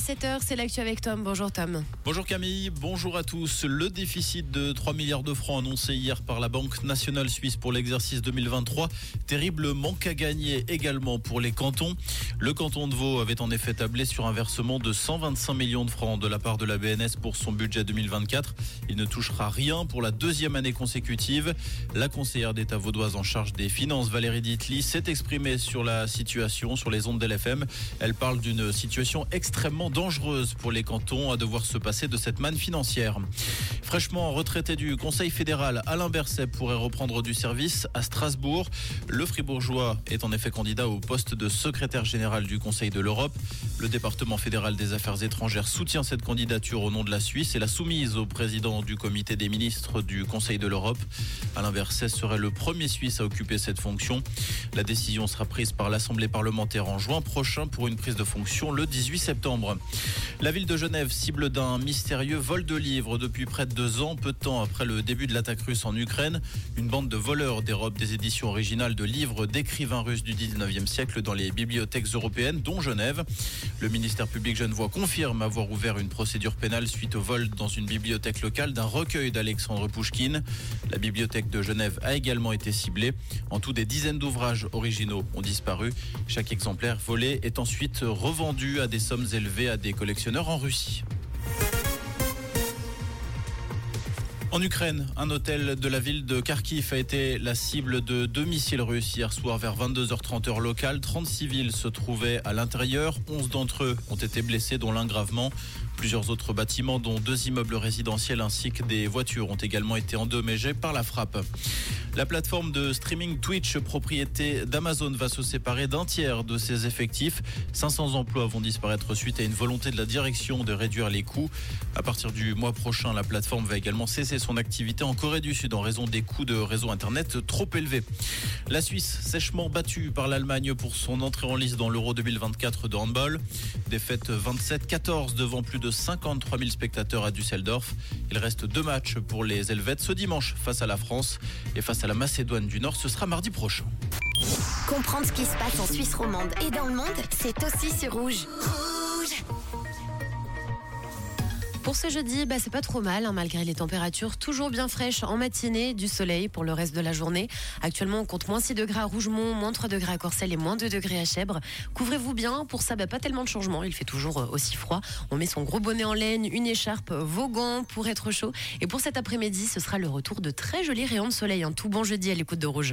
7h, c'est l'actu avec Tom. Bonjour Tom. Bonjour Camille, bonjour à tous. Le déficit de 3 milliards de francs annoncé hier par la Banque nationale suisse pour l'exercice 2023. Terrible manque à gagner également pour les cantons. Le canton de Vaud avait en effet tablé sur un versement de 125 millions de francs de la part de la BNS pour son budget 2024. Il ne touchera rien pour la deuxième année consécutive. La conseillère d'État vaudoise en charge des finances, Valérie Ditli, s'est exprimée sur la situation sur les ondes d'LFM. Elle parle d'une situation extrêmement dangereuse pour les cantons à devoir se passer de cette manne financière. Fraîchement retraité du Conseil fédéral, Alain Berset pourrait reprendre du service à Strasbourg. Le Fribourgeois est en effet candidat au poste de secrétaire général du Conseil de l'Europe. Le département fédéral des affaires étrangères soutient cette candidature au nom de la Suisse et l'a soumise au président du comité des ministres du Conseil de l'Europe. Alain Berset serait le premier Suisse à occuper cette fonction. La décision sera prise par l'Assemblée parlementaire en juin prochain pour une prise de fonction le 18 septembre. La ville de Genève cible d'un mystérieux vol de livres depuis près de deux ans, peu de temps après le début de l'attaque russe en Ukraine. Une bande de voleurs dérobe des éditions originales de livres d'écrivains russes du 19e siècle dans les bibliothèques européennes, dont Genève. Le ministère public genevois confirme avoir ouvert une procédure pénale suite au vol dans une bibliothèque locale d'un recueil d'Alexandre Pouchkine. La bibliothèque de Genève a également été ciblée. En tout, des dizaines d'ouvrages originaux ont disparu. Chaque exemplaire volé est ensuite revendu à des sommes élevées des collectionneurs en Russie. En Ukraine, un hôtel de la ville de Kharkiv a été la cible de deux missiles russes hier soir vers 22h30 heure locale. 30 civils se trouvaient à l'intérieur. 11 d'entre eux ont été blessés, dont l'un gravement. Plusieurs autres bâtiments, dont deux immeubles résidentiels ainsi que des voitures, ont également été endommagés par la frappe. La plateforme de streaming Twitch, propriété d'Amazon, va se séparer d'un tiers de ses effectifs. 500 emplois vont disparaître suite à une volonté de la direction de réduire les coûts. À partir du mois prochain, la plateforme va également cesser son activité en Corée du Sud en raison des coûts de réseau Internet trop élevés. La Suisse, sèchement battue par l'Allemagne pour son entrée en liste dans l'Euro 2024 de handball. Défaite 27-14 devant plus de 53 000 spectateurs à Düsseldorf. Il reste deux matchs pour les Helvètes ce dimanche face à la France et face à la Macédoine du Nord. Ce sera mardi prochain. Comprendre ce qui se passe en Suisse romande et dans le monde, c'est aussi sur Rouge. Pour ce jeudi, bah, c'est pas trop mal, hein, malgré les températures toujours bien fraîches en matinée, du soleil pour le reste de la journée. Actuellement, on compte moins 6 degrés à Rougemont, moins 3 degrés à Corcelles et moins 2 degrés à Chèvre. Couvrez-vous bien, pour ça, bah, pas tellement de changement, il fait toujours euh, aussi froid. On met son gros bonnet en laine, une écharpe, vos gants pour être chaud. Et pour cet après-midi, ce sera le retour de très jolis rayons de soleil, un tout bon jeudi à l'écoute de Rouge.